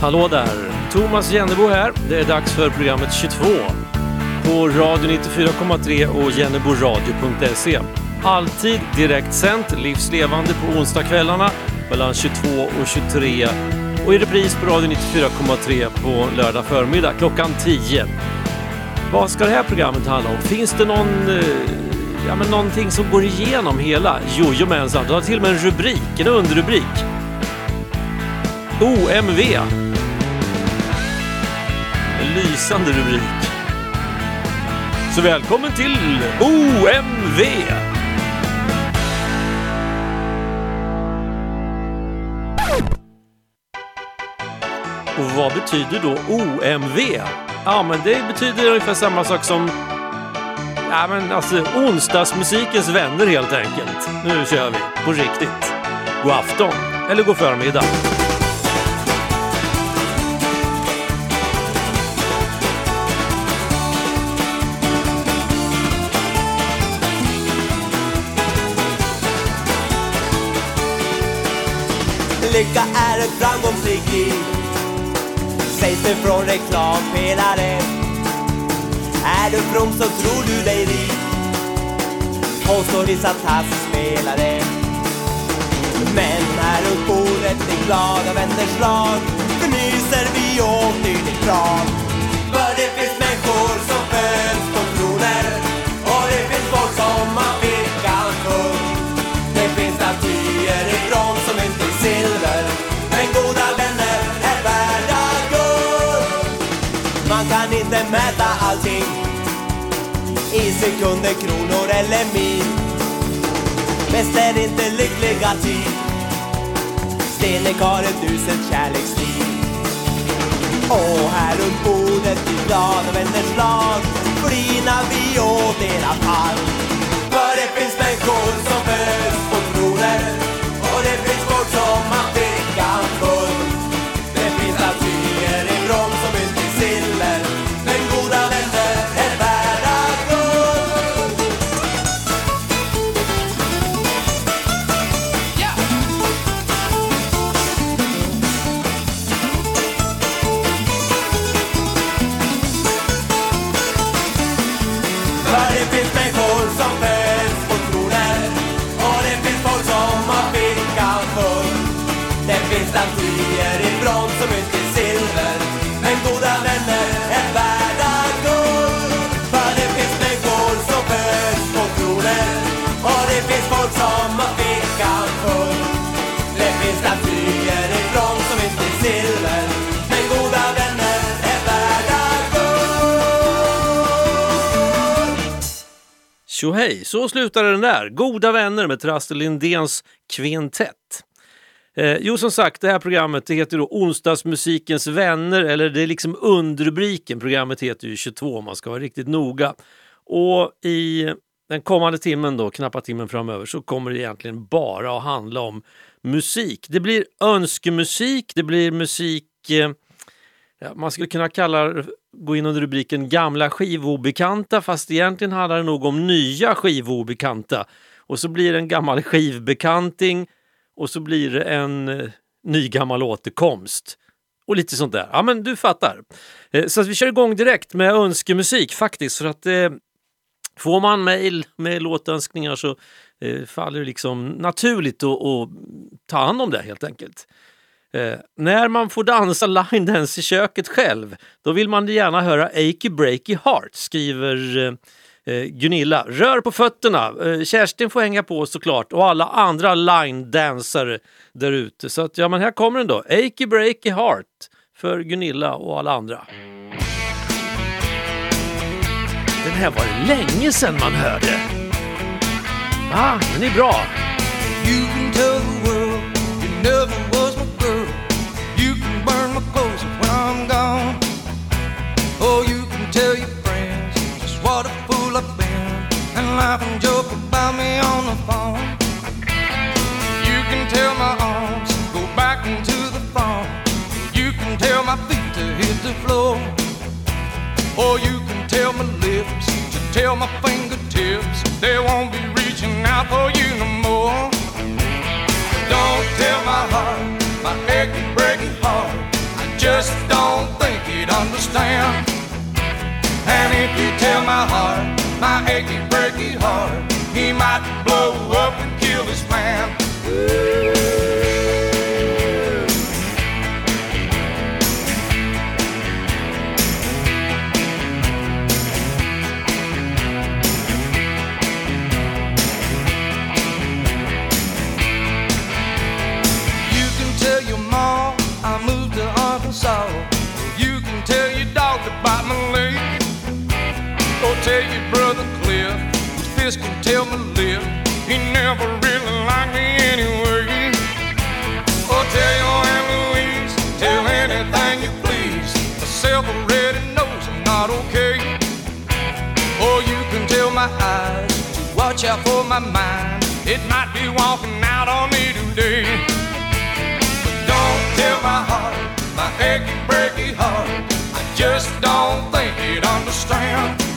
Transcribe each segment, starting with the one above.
Hallå där! Thomas Jennebo här. Det är dags för programmet 22 på Radio 94,3 och jenneboradio.se. Alltid direktsänt, livslevande på onsdagskvällarna mellan 22 och 23 och i repris på Radio 94,3 på lördag förmiddag klockan 10. Vad ska det här programmet handla om? Finns det någon, eh, ja, men någonting som går igenom hela? Jojomensan, du har till och med en rubrik, en underrubrik. OMV. En lysande rubrik. Så välkommen till OMV! Och vad betyder då OMV? Ja, men det betyder ungefär samma sak som Ja, men alltså onsdagsmusikens vänner helt enkelt. Nu kör vi, på riktigt. God afton, eller god förmiddag. Lycka är ett framgångsrikt liv Sägs det från reklampelare Är du from så tror du dig rik Påstår vissa tassspelare Men här runt bordet i glada vänners lag Fnyser vi åt dylikt krav. För det finns människor som föds allting I sekunder, kronor eller mil. Bäst är inte lyckliga tid. Stenek har ett uselt kärleksliv. Och här runt bordet i glada vänners lag Flinar vi åt era fall. För det finns människor som föds på kronor Och det finns folk som har fickan så mycket silver. Men goda vänner är värda guld För det finns människor som föds på kronor Och det finns folk som har fickan full Det finns statyer i brons som inte är silver. Men goda vänner är värda guld Tjohej, så slutade den där. Goda vänner med Traste Lindéns kvintett. Eh, jo, som sagt, det här programmet det heter då Onsdagsmusikens vänner, eller det är liksom underrubriken. Programmet heter ju 22 om man ska vara riktigt noga. Och i den kommande timmen då, knappa timmen framöver, så kommer det egentligen bara att handla om musik. Det blir önskemusik, det blir musik eh, Ja, man skulle kunna kalla, gå in under rubriken gamla skivobekanta fast egentligen handlar det nog om nya skivobekanta. Och så blir det en gammal skivbekanting och så blir det en nygammal ny gammal återkomst. Och lite sånt där. Ja men du fattar. Eh, så att vi kör igång direkt med önskemusik faktiskt för att eh, får man mejl med låtönskningar så eh, faller det liksom naturligt att att ta hand om det helt enkelt. Eh, när man får dansa line dance i köket själv, då vill man gärna höra Achy Breaky Heart, skriver eh, Eh, Gunilla. Rör på fötterna. Eh, Kerstin får hänga på såklart och alla andra line-dansare där ute. Så att, ja, men här kommer den då. Achy Breaky Heart för Gunilla och alla andra. Den här var det länge sedan man hörde. Ah, den är bra. You can tell the world you never was my girl. You can burn my clothes when I'm gone. Oh, you can tell your laugh and joke about me on the phone. You can tell my arms to go back into the phone. You can tell my feet to hit the floor. Or you can tell my lips to tell my fingertips they won't be reaching out for you no more. Don't tell my heart, my achy, breaking heart. I just don't think he'd understand. And if you tell my heart, my fist can tell my lip. He never really liked me anyway. Or tell your Aunt Louise, tell anything you please. Myself already knows I'm not okay. Or you can tell my eyes to watch out for my mind. It might be walking out on me today. But don't tell my heart, my achy, breaky heart. I just don't think he'd understand.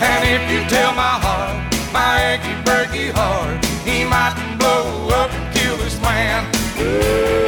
And if you tell my heart, my achy, breaky heart, he might blow up and kill this man.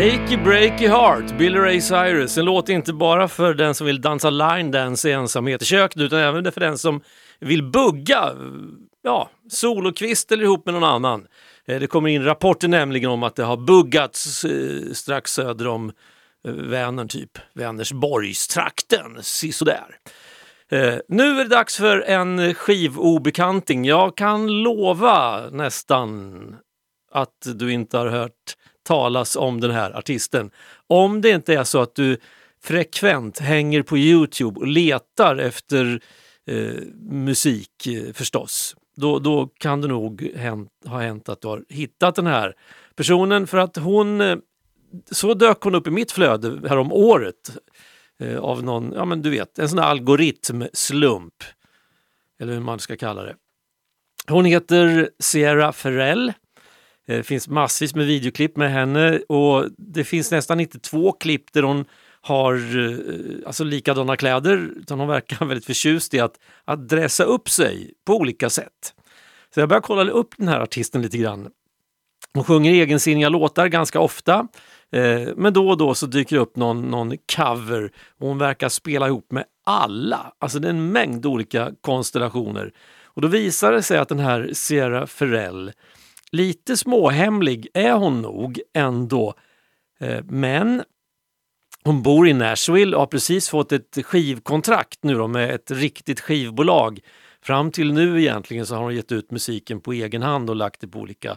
Achy Breaky Heart, Billy Ray Cyrus. En låt inte bara för den som vill dansa line dance i ensamhet i köket utan även för den som vill bugga, ja, solokvist eller ihop med någon annan. Eh, det kommer in rapporter nämligen om att det har buggats eh, strax söder om eh, Vänern, typ Vänersborgstrakten, sisådär. Eh, nu är det dags för en skivobekanting. Jag kan lova nästan att du inte har hört talas om den här artisten. Om det inte är så att du frekvent hänger på Youtube och letar efter eh, musik eh, förstås. Då, då kan det nog hänt, ha hänt att du har hittat den här personen för att hon eh, så dök hon upp i mitt flöde härom året eh, av någon, ja men du vet, en sån där algoritmslump. Eller hur man ska kalla det. Hon heter Sierra Ferrell. Eh, det finns massvis med videoklipp med henne och det finns nästan inte två klipp där hon har eh, alltså likadana kläder utan hon verkar väldigt förtjust i att, att dressa upp sig på olika sätt. Så jag började kolla upp den här artisten lite grann. Hon sjunger egensinniga låtar ganska ofta eh, men då och då så dyker det upp någon, någon cover och hon verkar spela ihop med alla. Alltså det är en mängd olika konstellationer. Och då visar det sig att den här Sierra Ferrell Lite småhemlig är hon nog ändå. Eh, men hon bor i Nashville och har precis fått ett skivkontrakt nu då med ett riktigt skivbolag. Fram till nu egentligen så har hon gett ut musiken på egen hand och lagt det på olika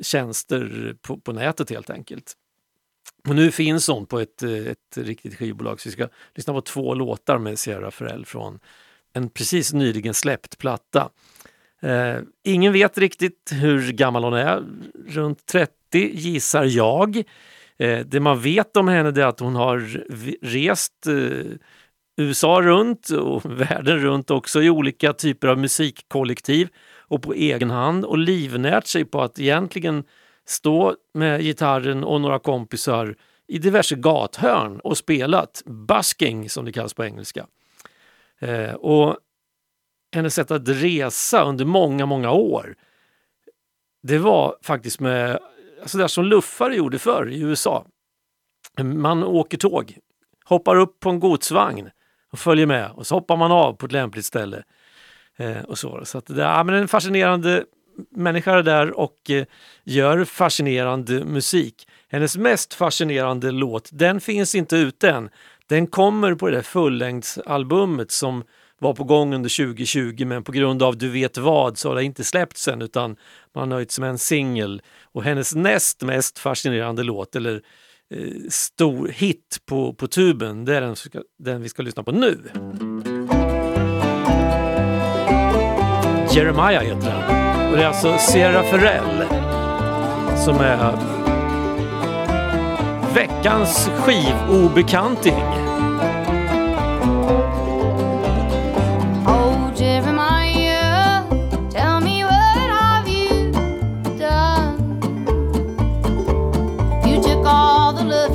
tjänster på, på nätet helt enkelt. Och nu finns hon på ett, eh, ett riktigt skivbolag så vi ska lyssna på två låtar med Sierra Ferrell från en precis nyligen släppt platta. Eh, ingen vet riktigt hur gammal hon är, runt 30 gissar jag. Eh, det man vet om henne är att hon har rest eh, USA runt och världen runt också i olika typer av musikkollektiv och på egen hand och livnärt sig på att egentligen stå med gitarren och några kompisar i diverse gathörn och spelat busking som det kallas på engelska. Eh, och hennes sätt att resa under många, många år det var faktiskt med alltså sådär som luffare gjorde förr i USA. Man åker tåg, hoppar upp på en godsvagn och följer med och så hoppar man av på ett lämpligt ställe. Eh, och så så att det, ja, men en fascinerande människa där och eh, gör fascinerande musik. Hennes mest fascinerande låt, den finns inte ute än. Den kommer på det där fullängdsalbumet som var på gång under 2020 men på grund av Du vet vad så har det inte släppts än utan man har nöjt sig med en singel. Och hennes näst mest fascinerande låt, eller eh, stor hit på, på tuben, det är den, den vi ska lyssna på nu. Jeremiah heter den. Och det är alltså Sierra Ferrell som är veckans skivobekanting.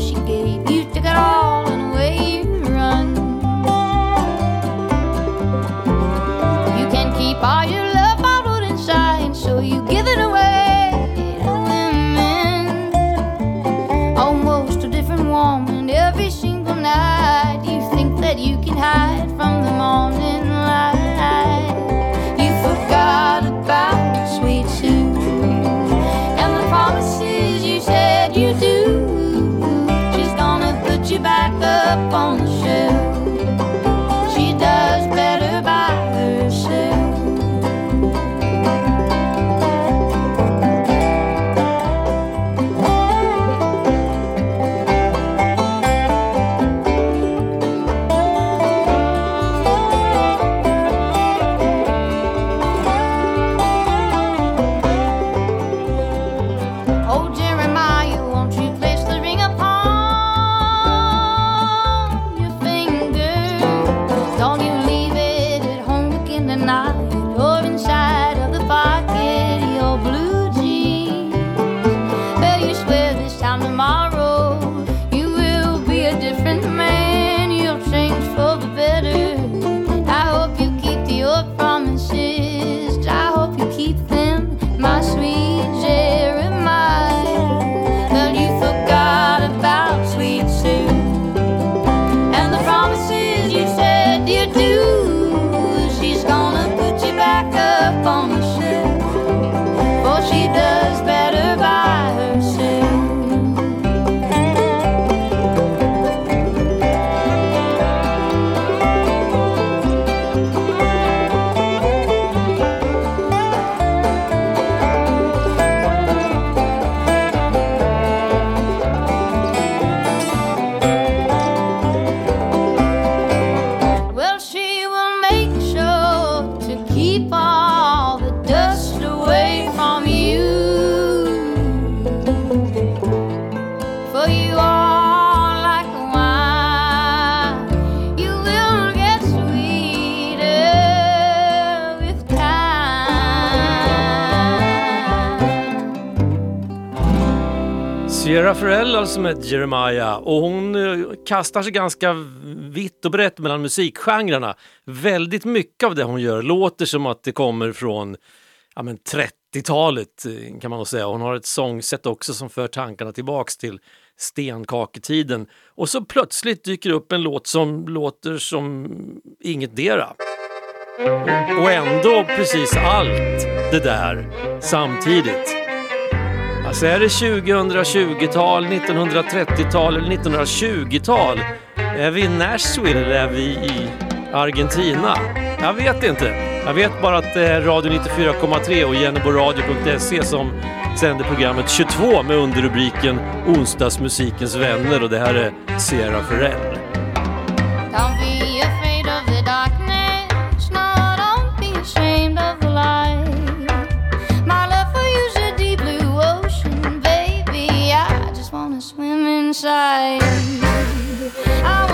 She gave, som heter alltså med Jeremiah och hon eh, kastar sig ganska vitt och brett mellan musikgenrerna. Väldigt mycket av det hon gör låter som att det kommer från ja, 30-talet eh, kan man nog säga. Hon har ett sångsätt också som för tankarna tillbaks till stenkaketiden. Och så plötsligt dyker upp en låt som låter som ingetdera. Och ändå precis allt det där samtidigt. Alltså är det 2020-tal, 1930-tal eller 1920-tal? Är vi i Nashville eller är vi i Argentina? Jag vet inte. Jag vet bara att det är Radio 94,3 och jenneboradio.se som sänder programmet 22 med underrubriken Onsdagsmusikens vänner och det här är Sierra Ferrell. Inside. I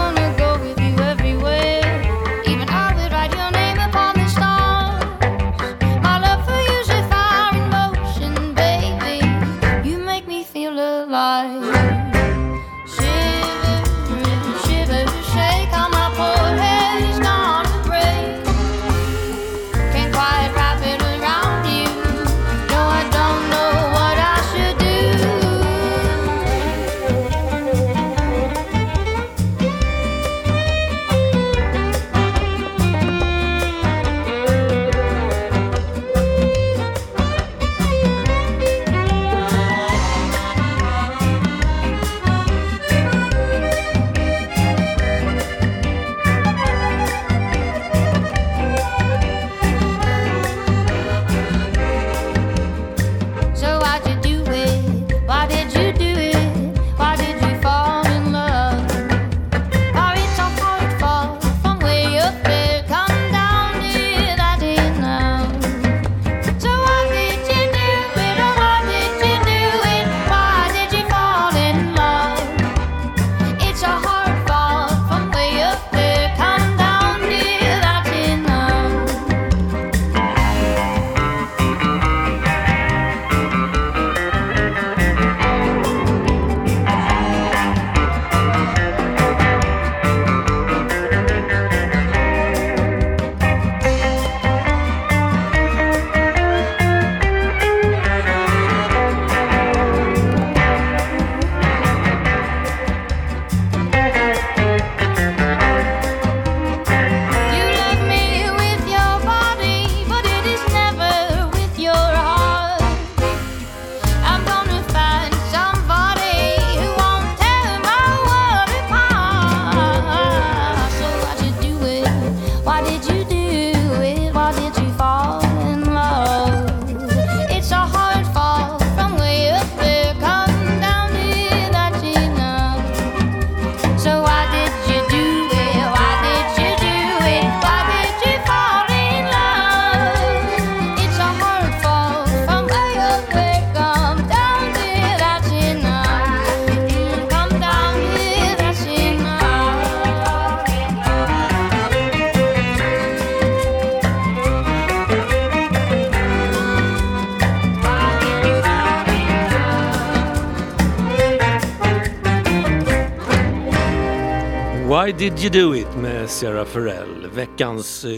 did you do it med Sarah Farrell. Veckans eh,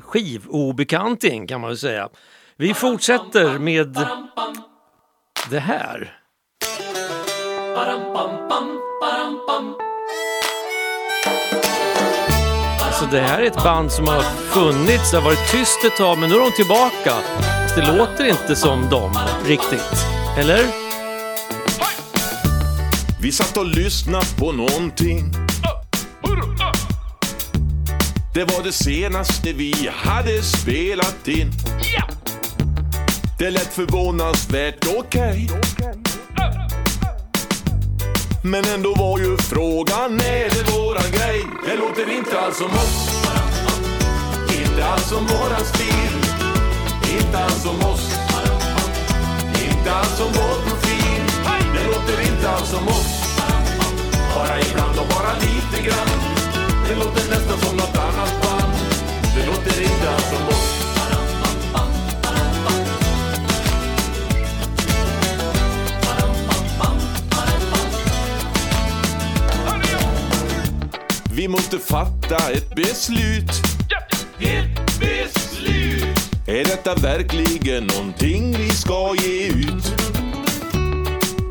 skivobekanting kan man väl säga. Vi fortsätter med det här. Alltså det här är ett band som har funnits, det har varit tyst ett tag men nu är de tillbaka. Det låter inte som dem riktigt, eller? Vi satt och lyssnade på någonting. Det var det senaste vi hade spelat in. Det lät förvånansvärt okej. Men ändå var ju frågan, är det våran grej? Det låter inte alls som oss. Inte alls som våran stil. Inte alls som oss. Inte alls som vår profil. Det låter inte alls som oss. Bara ibland och bara lite grann. Det låter nästan som något annat band. Det låter inte alls som oss. Vi måste fatta ett beslut. Ett beslut. Är detta verkligen någonting vi ska ge ut?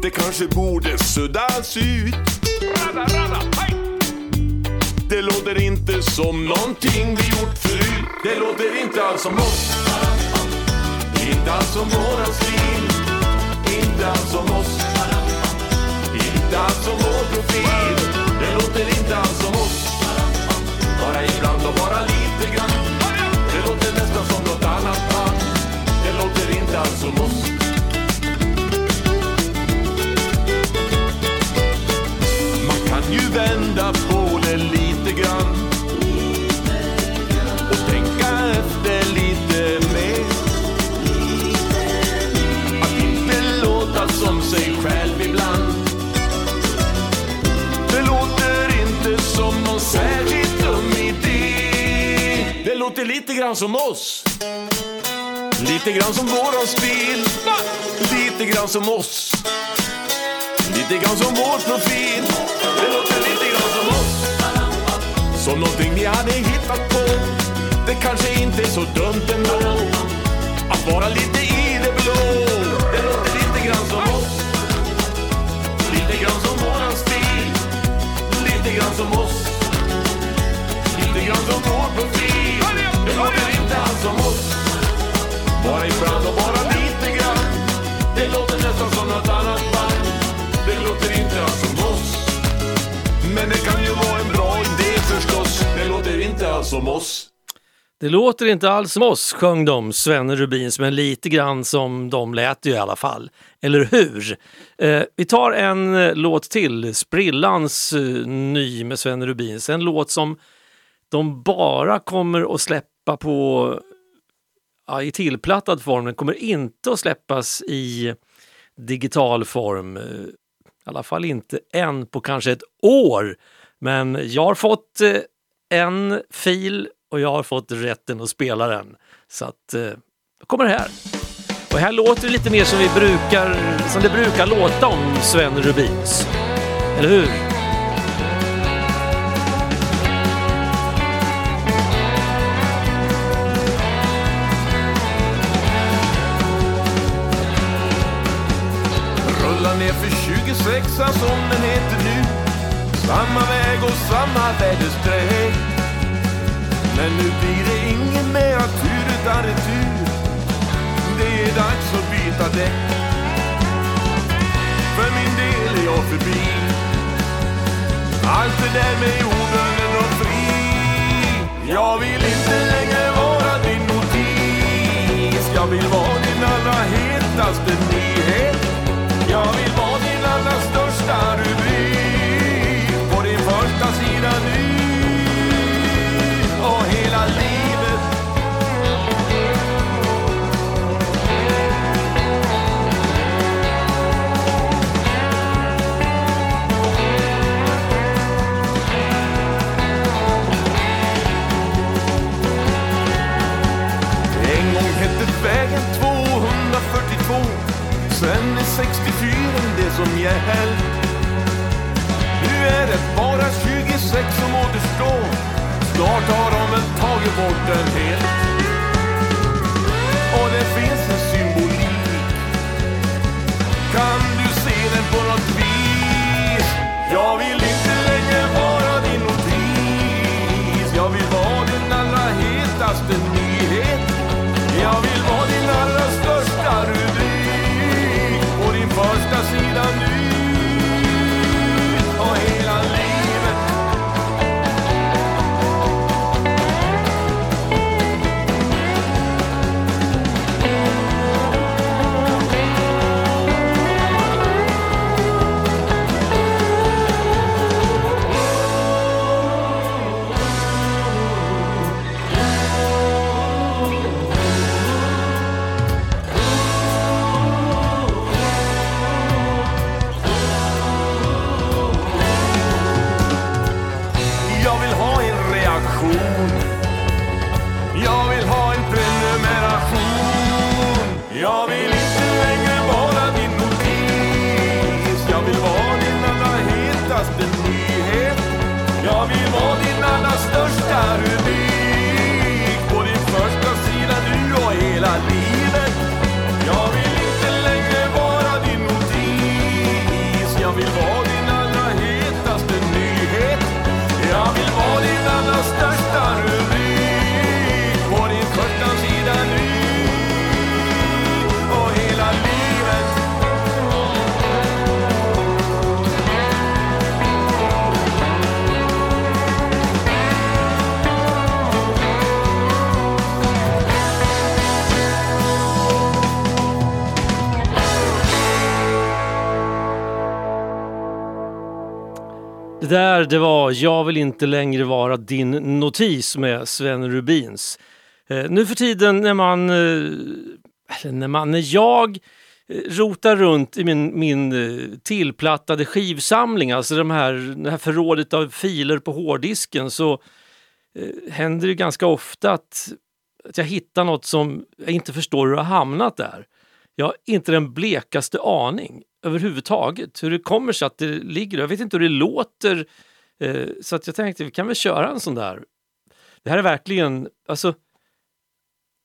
Det kanske borde suddas ut. Det låter inte som någonting vi gjort förut. Det låter inte alls som oss. Inte alls som våran stil. Inte alls som oss. Inte alls som vår profil. Det låter inte alls som oss. Bara ibland och bara lite grann. Det låter nästan som något annat band. Det låter inte alls som oss. Man kan ju vända på grann. Och tänka efter lite mer. Att inte låta som sig själv ibland. Det låter inte som någon särskilt dum idé. Det låter lite grann som oss. Lite grann som våran stil. Lite grann som oss. Lite grann som vår profil. Det låter lite grann som oss. Som någonting vi hade hittat på. Det kanske inte är så dumt ändå. Att vara lite i det blå. Det låter lite grann som oss. Lite grann som våran stil. Lite grann som oss. Lite grann som vår profil. Det låter inte alls som oss. Bara ibland och bara som oss. Det låter inte alls som oss, sjöng de, Svenne Rubins, men lite grann som de lät ju i alla fall. Eller hur? Eh, vi tar en eh, låt till, Sprillans eh, ny med Svenne Rubins. En låt som de bara kommer att släppa på ja, i tillplattad form. Den kommer inte att släppas i digital form. Eh, I alla fall inte än på kanske ett år. Men jag har fått eh, en fil och jag har fått rätten att spela den. Så att, eh, då kommer det här. Och här låter det lite mer som, vi brukar, som det brukar låta om Sven Rubins. Eller hur? Rulla ner för 26 som den heter nu. Samma väg och samma väderstreck. Men nu blir det ingen mera tur utan retur. Det är dags att byta däck. För min del är jag förbi. Allt det där med jorden och fri. Jag vill inte längre vara din notis. Jag vill vara din allra hetaste nyhet. Jag vill vara din allra största rubrik första nu och hela livet. En gång hette vägen 242 Sen är 64 det som återstår. Snart har de väl tagit bort den helt. Det där det var Jag vill inte längre vara din notis med Sven Rubins. Eh, nu för tiden när man, eh, eller när man, när jag eh, rotar runt i min, min eh, tillplattade skivsamling, alltså de här, det här förrådet av filer på hårddisken, så eh, händer det ganska ofta att, att jag hittar något som jag inte förstår hur det har hamnat där. Jag har inte den blekaste aning överhuvudtaget hur det kommer sig att det ligger Jag vet inte hur det låter. Eh, så att jag tänkte vi kan väl köra en sån där. Det här är verkligen, alltså.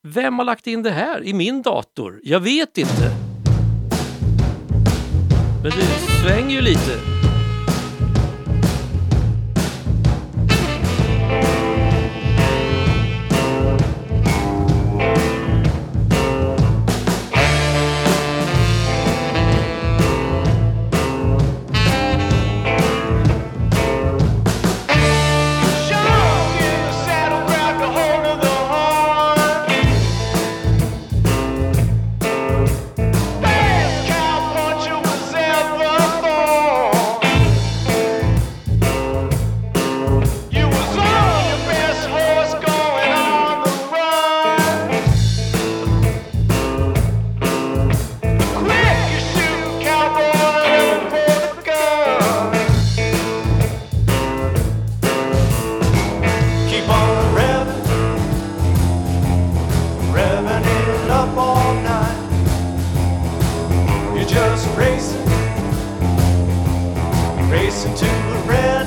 Vem har lagt in det här i min dator? Jag vet inte. Men det svänger ju lite. Racing to the red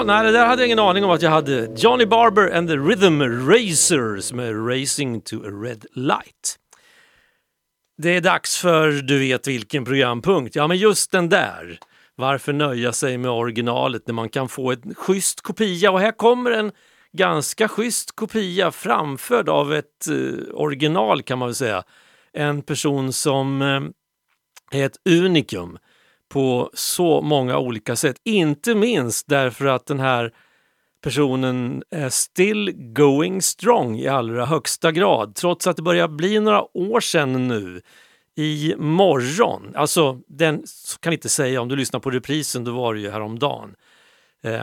Ja, nej, det där hade jag ingen aning om att jag hade. Johnny Barber and the Rhythm Racers med Racing to a Red Light. Det är dags för du vet vilken programpunkt. Ja, men just den där. Varför nöja sig med originalet när man kan få en schysst kopia? Och här kommer en ganska schysst kopia framförd av ett eh, original kan man väl säga. En person som eh, är ett unikum på så många olika sätt. Inte minst därför att den här personen är still going strong i allra högsta grad. Trots att det börjar bli några år sedan nu. I morgon, alltså den kan vi inte säga om du lyssnar på reprisen, då var det ju häromdagen. Eh,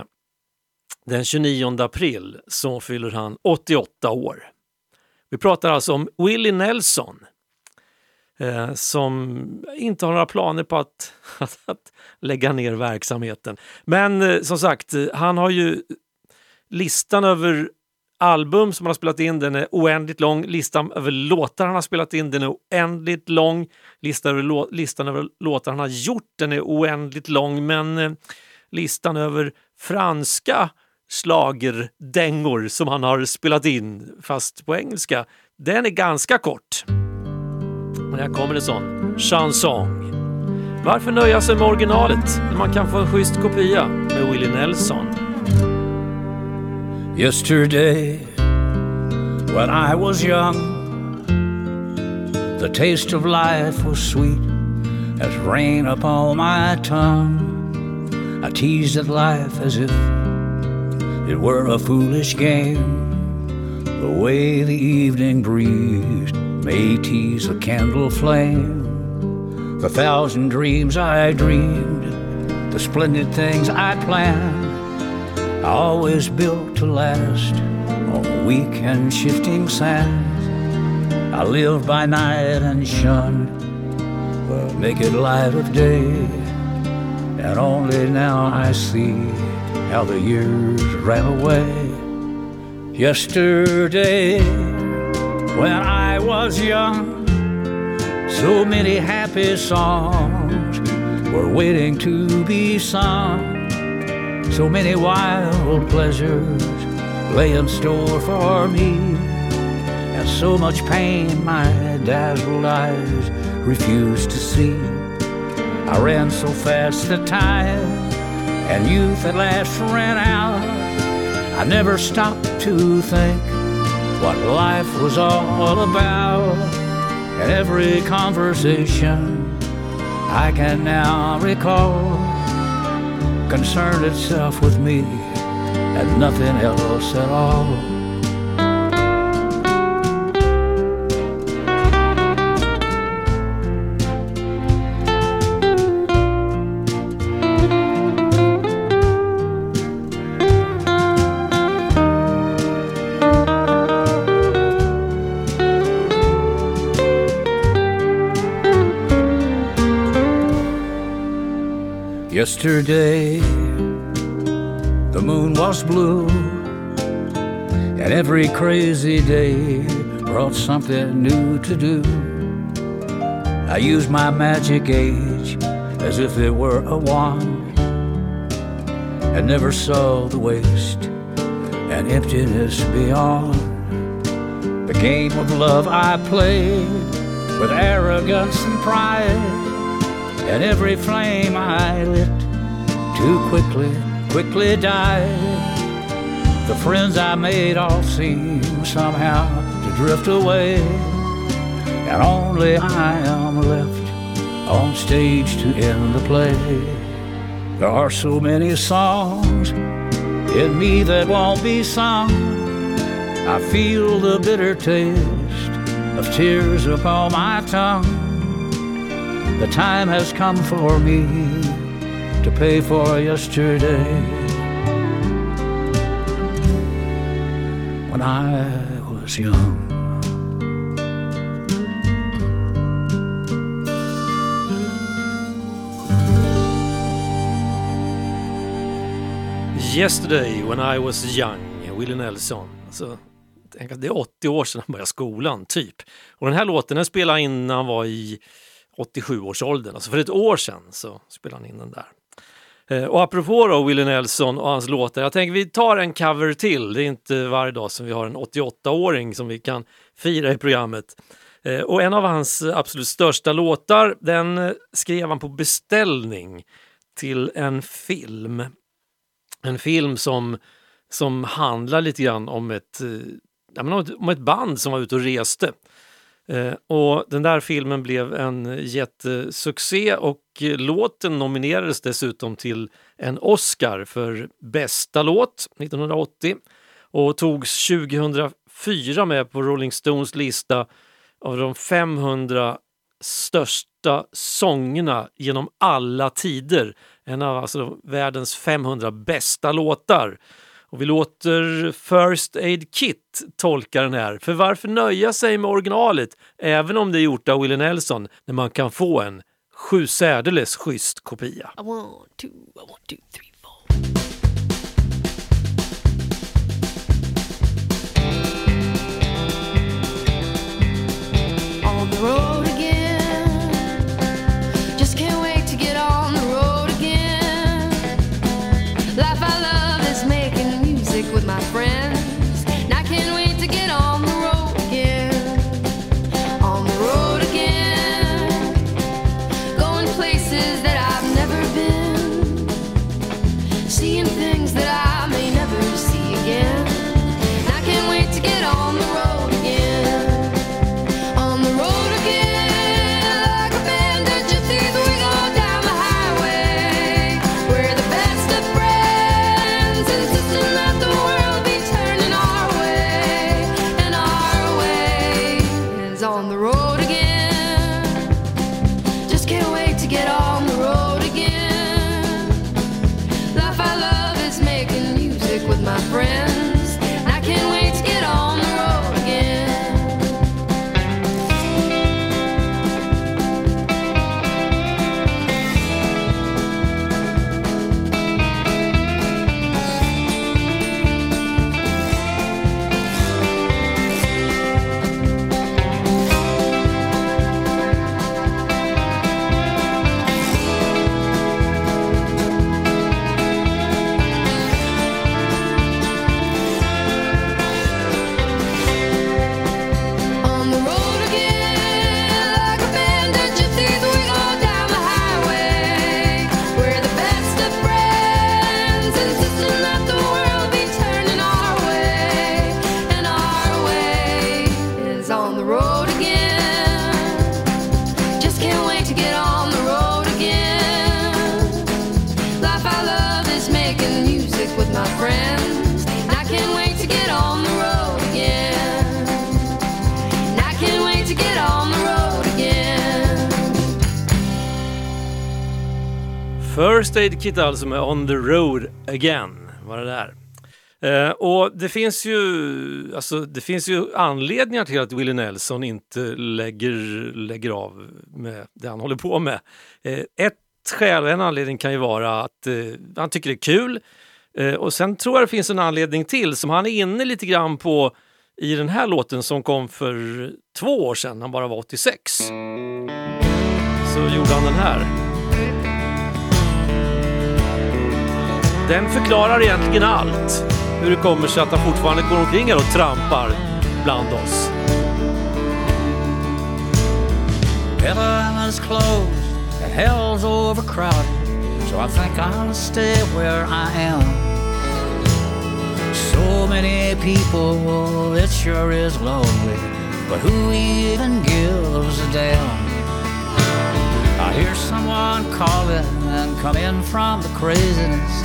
den 29 april så fyller han 88 år. Vi pratar alltså om Willie Nelson eh, som inte har några planer på att, att, att lägga ner verksamheten. Men eh, som sagt, eh, han har ju listan över album som han har spelat in, den är oändligt lång. Listan över låtar han har spelat in, den är oändligt lång. Listan över, listan över låtar han har gjort, den är oändligt lång. Men eh, listan över franska slagerdängor som han har spelat in, fast på engelska, den är ganska kort. Och här kommer en sån chanson. Varför nöja sig med originalet när man kan få en schysst kopia med Willie Nelson? Yesterday, when I was young, the taste of life was sweet as rain upon my tongue. I teased at life as if it were a foolish game. The way the evening breeze tease a candle flame. The thousand dreams I dreamed, the splendid things I planned always built to last on weak and shifting sands. I lived by night and shunned the naked light of day. And only now I see how the years ran away. Yesterday, when I was young, so many happy songs were waiting to be sung. So many wild pleasures lay in store for me, and so much pain my dazzled eyes refused to see. I ran so fast that time and youth at last ran out. I never stopped to think what life was all about, every conversation I can now recall concerned itself with me and nothing else at all. Yesterday, the moon was blue, and every crazy day brought something new to do. I used my magic age as if it were a wand, and never saw the waste and emptiness beyond. The game of love I played with arrogance and pride and every flame I lit too quickly, quickly died. The friends I made all seem somehow to drift away, and only I am left on stage to end the play. There are so many songs in me that won't be sung. I feel the bitter taste of tears upon my tongue. The time has come for me to pay for yesterday. When I was young. Yesterday when I was young, Willie Nelson. Alltså, tänk att det är 80 år sedan han började skolan, typ. Och den här låten den spelade in när han var i 87-årsåldern. Alltså för ett år sedan så spelade han in den där. Eh, och apropå då Willie Nelson och hans låtar, jag tänker vi tar en cover till. Det är inte varje dag som vi har en 88-åring som vi kan fira i programmet. Eh, och en av hans absolut största låtar, den eh, skrev han på beställning till en film. En film som, som handlar lite grann om ett, om ett band som var ute och reste. Eh, och den där filmen blev en jättesuccé och låten nominerades dessutom till en Oscar för bästa låt 1980 och togs 2004 med på Rolling Stones lista av de 500 största sångerna genom alla tider. En av alltså världens 500 bästa låtar. Och vi låter First Aid Kit tolka den här. För varför nöja sig med originalet, även om det är gjort av Willie Nelson, när man kan få en sju särdeles schysst kopia? I want two, I want two, three. On the road First alltså med On the Road Again var det där. Eh, och det finns ju alltså, det finns ju anledningar till att Willie Nelson inte lägger, lägger av med det han håller på med. Eh, ett skäl, en anledning kan ju vara att eh, han tycker det är kul. Eh, och sen tror jag det finns en anledning till som han är inne lite grann på i den här låten som kom för två år sedan, han bara var 86. Så gjorde han den här. Den förklarar egentligen allt. Hur det kommer sig att han fortfarande går omkring här och trampar bland oss. Heaven is closed and hell's overcrowded, so I think I'll stay where I am. So many people, it sure is lonely, but who even gives a damn? I hear someone calling and come in from the craziness,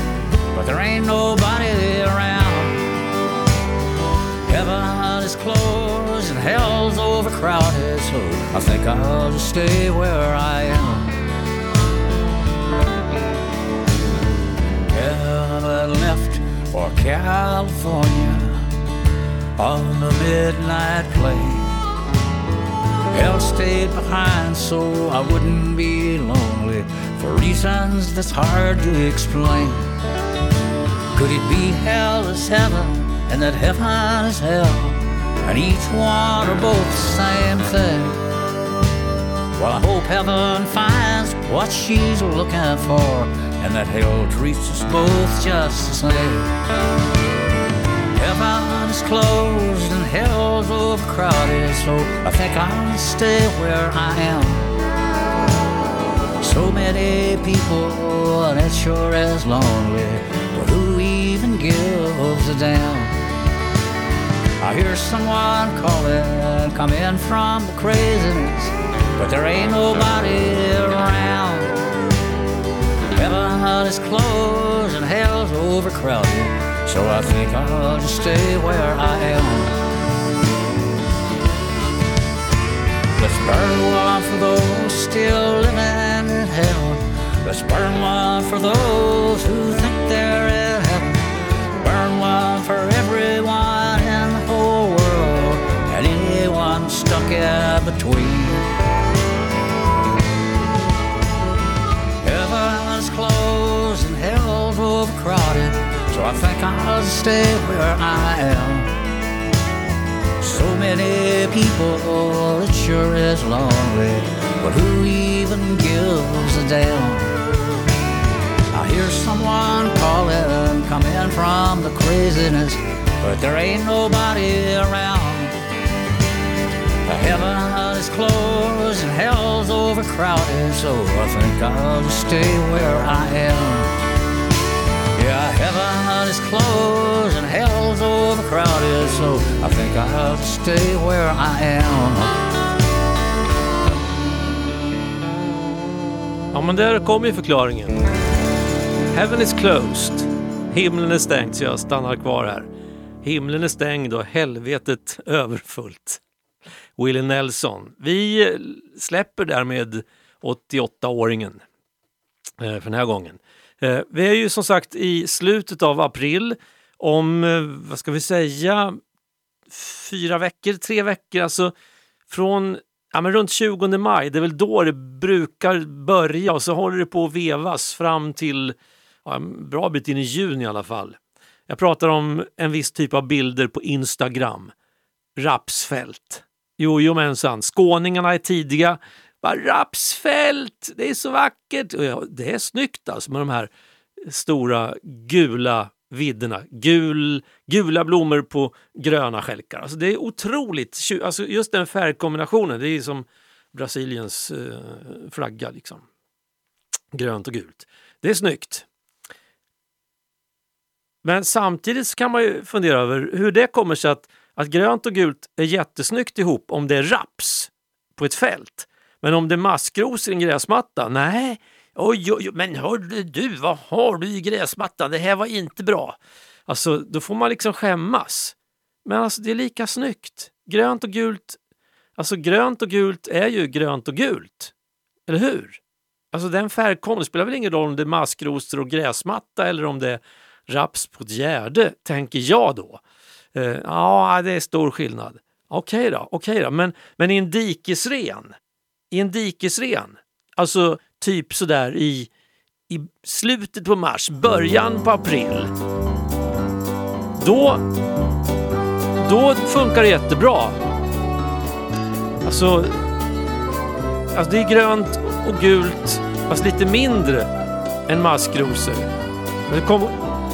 but there ain't nobody around. Heaven is closed and hell's overcrowded, so I think I'll just stay where I am. Heaven left for California on the midnight plane. Hell stayed behind so I wouldn't be lonely for reasons that's hard to explain. Could it be hell is heaven and that heaven is hell? And each one are both the same thing. Well, I hope heaven finds what she's looking for, and that hell treats us both just the same. Heaven is closed and hell's overcrowded, so I think I'll stay where I am. So many people, and it sure is lonely, a damn? I hear someone calling, coming from the craziness, but there ain't nobody around. Heaven is closed and hell's overcrowded, so I think I'll just stay where I am. Let's burn one for those still living in hell. Let's burn one for those who think they're in heaven. One for everyone in the whole world and anyone stuck in between. Heaven's closed and hell's overcrowded, so I think I'll stay where I am. So many people, it sure is lonely, but who even gives a damn? Hear someone calling, coming from the craziness, but there ain't nobody around. The heaven is closed and hell's overcrowded, so I think I'll just stay where I am. Yeah, heaven is closed and hell's overcrowded, so I think I'll just stay where I am. Ja, men där kom ju förklaringen. Heaven is closed. Himlen är stängd så jag stannar kvar här. Himlen är stängd och helvetet överfullt. Willie Nelson. Vi eh, släpper därmed 88-åringen eh, för den här gången. Eh, vi är ju som sagt i slutet av april. Om, vad ska vi säga, fyra veckor, tre veckor, alltså från ja, men runt 20 maj, det är väl då det brukar börja och så håller det på att vevas fram till ja, en bra bit in i juni i alla fall. Jag pratar om en viss typ av bilder på Instagram. Rapsfält. Jojomensan, skåningarna är tidiga. Bara, rapsfält, det är så vackert! Och ja, det är snyggt alltså med de här stora gula vidderna. Gul, gula blommor på gröna stjälkar. Alltså det är otroligt, alltså just den färgkombinationen, det är som Brasiliens eh, flagga liksom. Grönt och gult. Det är snyggt. Men samtidigt så kan man ju fundera över hur det kommer sig att, att grönt och gult är jättesnyggt ihop om det är raps på ett fält. Men om det är maskrosor i en gräsmatta, nej. Oj, oj, men hörde du, vad har du i gräsmattan? Det här var inte bra. Alltså, då får man liksom skämmas. Men alltså, det är lika snyggt. Grönt och gult, alltså grönt och gult är ju grönt och gult. Eller hur? Alltså den färgkombinationen det spelar väl ingen roll om det är maskrosor och gräsmatta eller om det är raps på ett gärde, tänker jag då. Eh, ja, det är stor skillnad. Okej då, okej då. Men, men i en dikesren, i en dikesren, alltså typ sådär i, i slutet på mars, början på april, då, då funkar det jättebra. Alltså, alltså det är grönt och gult, fast lite mindre än maskrosor.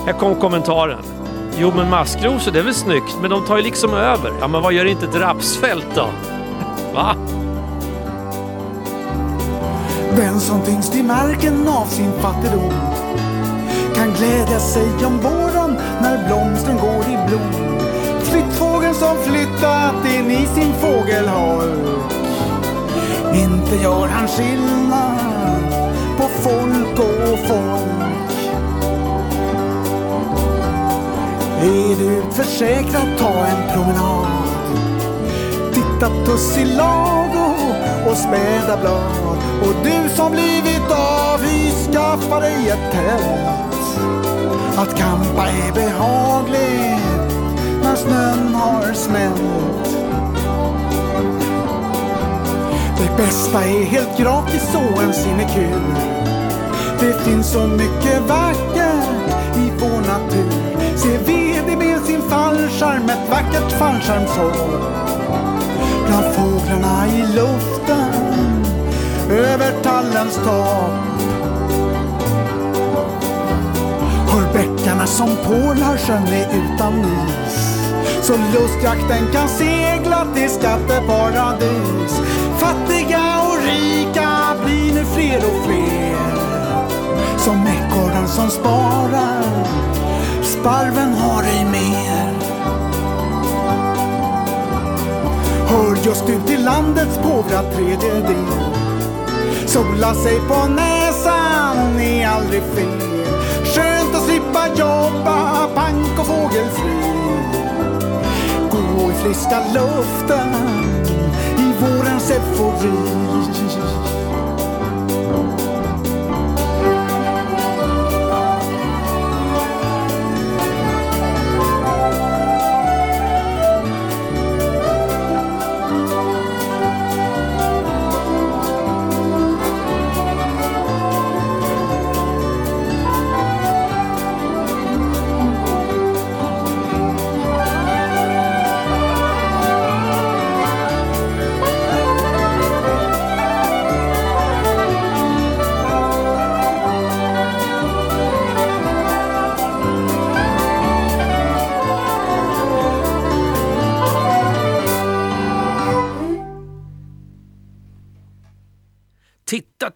Här kom kommentaren. Jo men maskrosor det är väl snyggt, men de tar ju liksom över. Ja men vad gör inte ett rapsfält då? Va? Den som tyngs till marken av sin fattigdom kan glädja sig om våren när blomstren går i blom. Flyttfågeln som flyttat in i sin fågelholk. Inte gör han skillnad på folk och folk. Är du utförsäkrad, ta en promenad. Titta tussilago och, späda blad. Och du som blivit avhyst, skaffa dig ett tält. Att campa är behagligt när snön har smält. Det bästa är helt gratis och en sinekur. Det finns så mycket vackert i vår natur. Se fallskärm, ett vackert fallskärmshopp Bland fåglarna i luften över tallens tak. Hör bäckarna som porlar sjön är utan is. Så lustjakten kan segla till skatteparadis. Fattiga och rika blir nu fler och fler. Som ekorren som sparar, sparven har ej mer. Hör just ut till landets påvra tredjedel. Sola sig på näsan är aldrig fel. Skönt att slippa jobba pank och fågelfri. Gå i friska luften i vårens eufori.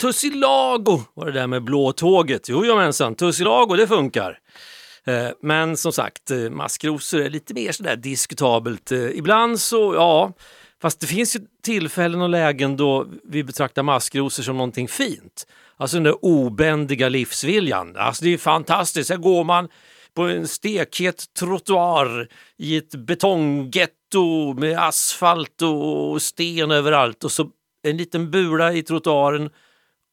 Tussilago var det där med blå tåget. Jojomensan, Tussilago det funkar. Eh, men som sagt, eh, maskrosor är lite mer sådär diskutabelt. Eh, ibland så, ja, fast det finns ju tillfällen och lägen då vi betraktar maskrosor som någonting fint. Alltså den där obändiga livsviljan. Alltså det är fantastiskt, här går man på en stekhet trottoar i ett betonggetto med asfalt och sten överallt och så en liten bula i trottoaren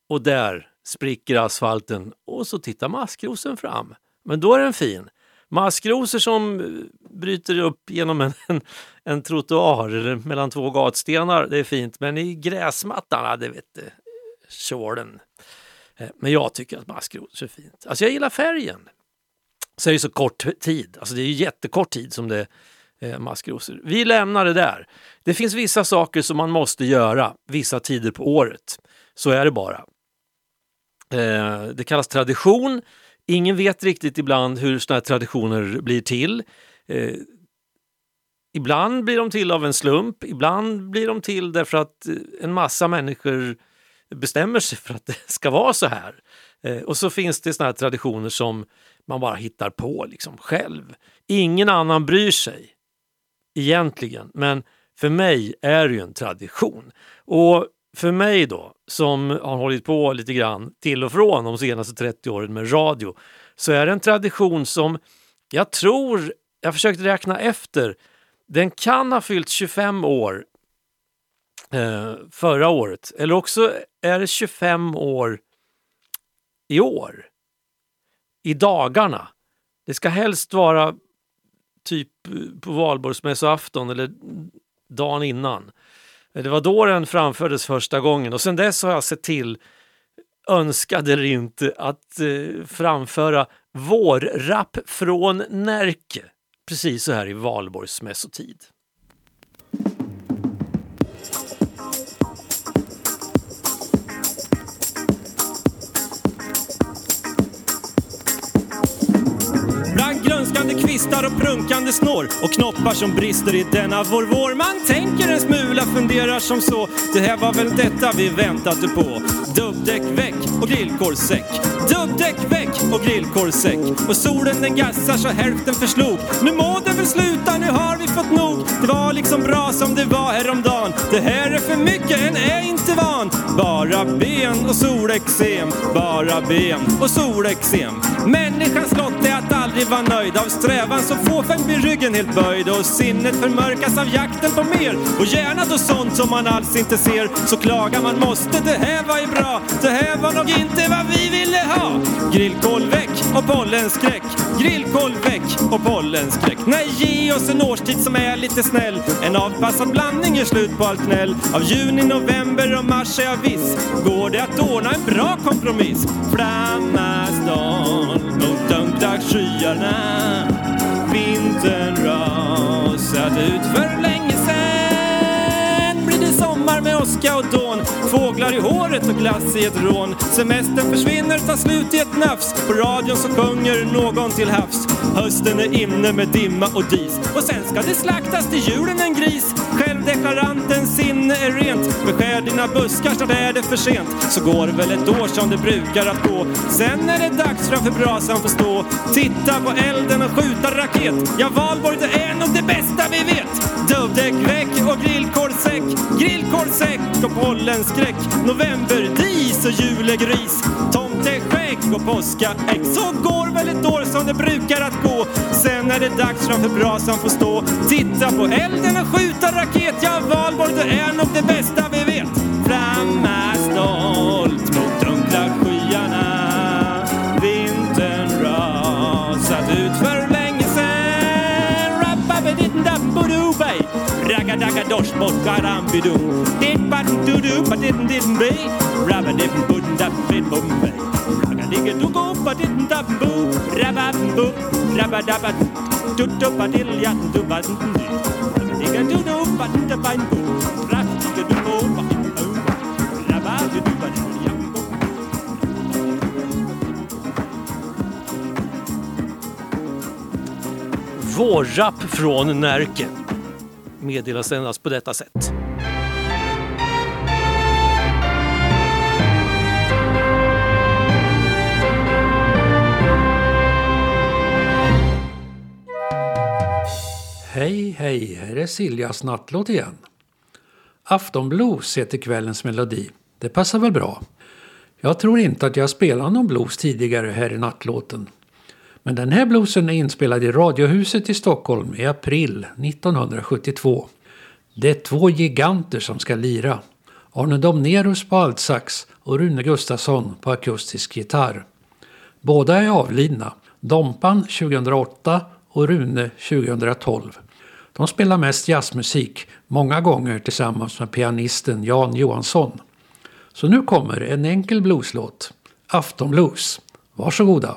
och där spricker asfalten och så tittar maskrosen fram. Men då är den fin. Maskrosor som eh, bryter upp genom en, en, en trottoar eller mellan två gatstenar, det är fint. Men i gräsmattan, det vet du, tjålen. Eh, men jag tycker att maskrosor är fint. Alltså jag gillar färgen. Så är det så kort tid, alltså det är ju jättekort tid som det är maskrosor. Vi lämnar det där. Det finns vissa saker som man måste göra vissa tider på året. Så är det bara. Eh, det kallas tradition. Ingen vet riktigt ibland hur sådana här traditioner blir till. Eh, ibland blir de till av en slump, ibland blir de till därför att eh, en massa människor bestämmer sig för att det ska vara så här. Eh, och så finns det såna här traditioner som man bara hittar på liksom själv. Ingen annan bryr sig egentligen, men för mig är det ju en tradition. Och för mig då, som har hållit på lite grann till och från de senaste 30 åren med radio, så är det en tradition som jag tror, jag försökte räkna efter, den kan ha fyllt 25 år eh, förra året, eller också är det 25 år i år. I dagarna. Det ska helst vara typ eh, på valborgsmässoafton eller dagen innan. Det var då den framfördes första gången och sen dess har jag sett till, önskad eller inte, att eh, framföra vårrapp från Närke. Precis så här i valborgsmässotid. Grönskande kvistar och prunkande snår och knoppar som brister i denna vår vår. Man tänker en smula, funderar som så. Det här var väl detta vi väntade på. Dubbdäck väck och grillkorvsäck. Dubbdäck väck och grillkorvsäck. Och solen den gassar så hälften förslog. Nu må det väl sluta, nu har vi fått nog. Det var liksom bra som det var häromdagen. Det här är för mycket, en är inte van. Bara ben och solexem. Bara ben och solexem. Människans lott är att aldrig vara nöjd. Av strävan så fåfäng blir ryggen helt böjd. Och sinnet förmörkas av jakten på mer. Och gärna då sånt som man alls inte ser. Så klagar man måste, det här var ju bra. Det här var nog inte vad vi ville ha. Grillkål väck och pollenskräck. Grillkål väck och pollenskräck. Nej, ge oss en årstid som är lite snäll. En avpassad blandning gör slut på allt gnäll. Av juni, november och mars är jag viss. Går det att ordna en bra kompromiss? Flammastan mot dunkdagsskyarna. Vintern rasat ut för länge sen. Blir det sommar med åska och dån. Fåglar i håret och glass i ett rån. Semestern försvinner, tar slut i ett nafs. På radion så sjunger någon till havs. Hösten är inne med dimma och dis. Och sen ska det slaktas till julen en gris. Självdeklarantens sinne är rent. Beskär dina buskar, snart är det för sent. Så går det väl ett år som det brukar att gå. Sen är det dags framför brasan får stå. Titta på elden och skjuta raket. Ja, valborg det är nog det bästa vi vet. Dubbdäck väck och grillkorvsäck. Grillkorvsäck och pollenskräck. Novemberdis och julegris. Tomteskägg och påskaägg. Så går väl ett år som det brukar att gå. Sen är det dags framför brasan får stå. Titta på elden och skjuta raket. Ja, valborg det är nog det bästa vi vet. Framma stolt mot dunkla skyarna. Vintern rasat ut för länge sen. Rappabeditten-dabbodubej. Raggadaggadosh bort garambidum. Ditt-batt-du-du, but didn't didn't be. Rabba-ditten-budden-dabbid-bumbej. Ragga-digga-duggo-ba-ditten-dabbo. Rabba boo, rabba-dabba. Dutto-ba-dill-ja-du-ba-ditten-di. Ragga-digga-du-du-ba-ditten-dabba-bum. Rabba-digga-du-go-ba-ditten-bum. Rabba-du-du-ba-ditten-ja-bum. Från Närke meddelas endast på detta sätt. Hej, hej, här är Siljas nattlåt igen. Aftonblues heter kvällens melodi. Det passar väl bra? Jag tror inte att jag spelat någon blues tidigare här i nattlåten. Men den här bluesen är inspelad i Radiohuset i Stockholm i april 1972. Det är två giganter som ska lira. Arne Domnerus på altsax och Rune Gustafsson på akustisk gitarr. Båda är avlidna. Dompan 2008 och Rune 2012. De spelar mest jazzmusik, många gånger tillsammans med pianisten Jan Johansson. Så nu kommer en enkel blueslåt. Aftonblues. Varsågoda.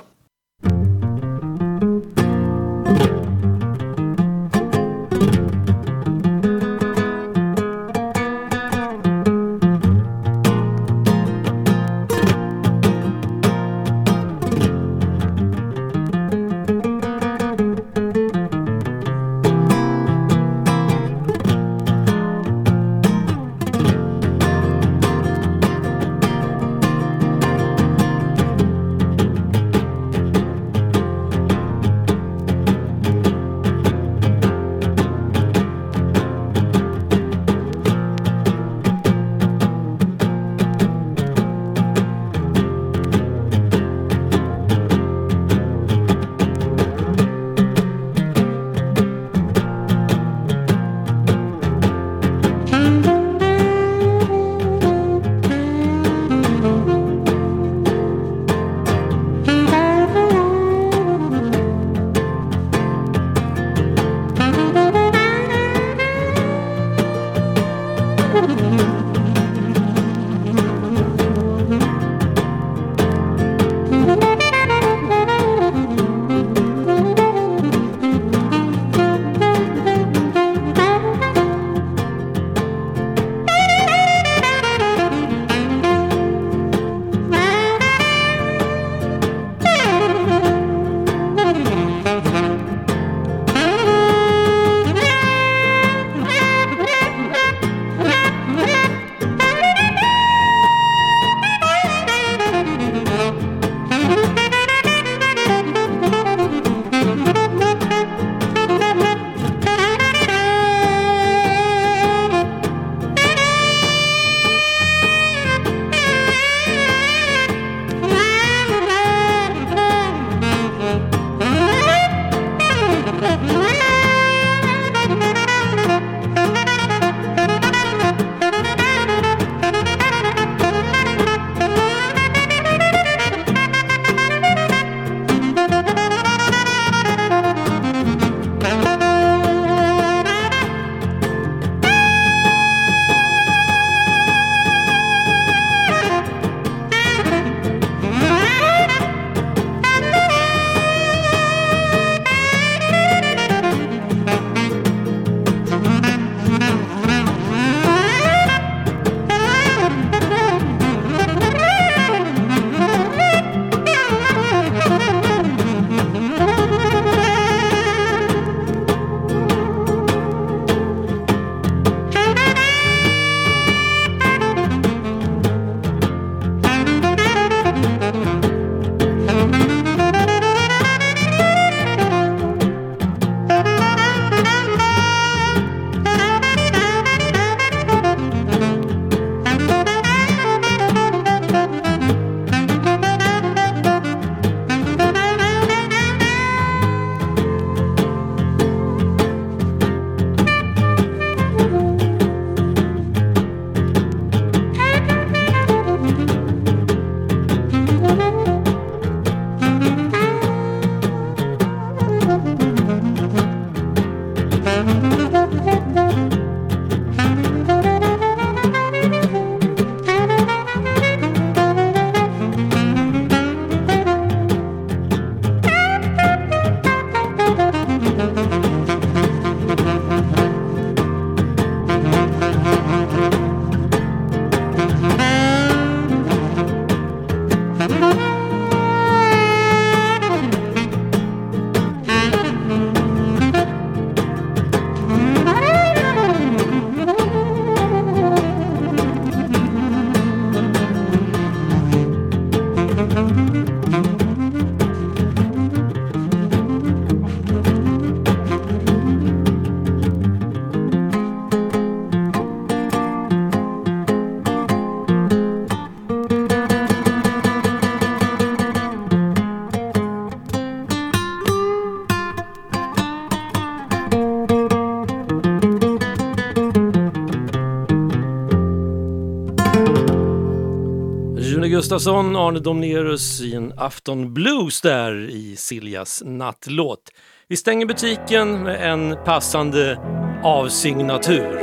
Gustafsson, Arne Domnerus i en afton blues där i Siljas nattlåt. Vi stänger butiken med en passande avsignatur,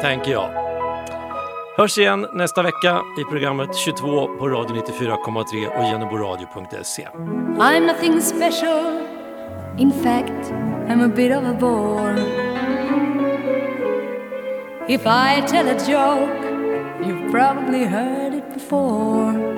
tänker jag. Hörs igen nästa vecka i programmet 22 på Radio 94,3 och genoboradio.se. I'm nothing special In fact, I'm a bit of a bore If I tell a joke You've probably heard it before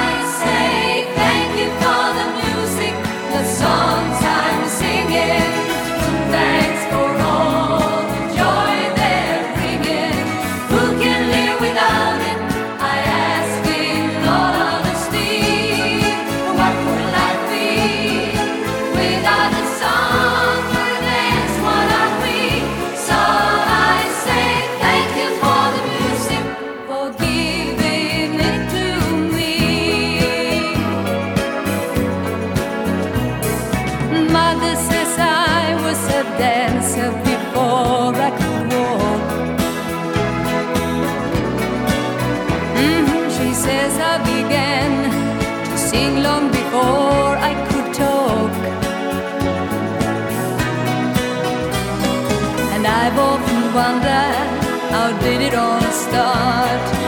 wonder how did it all start?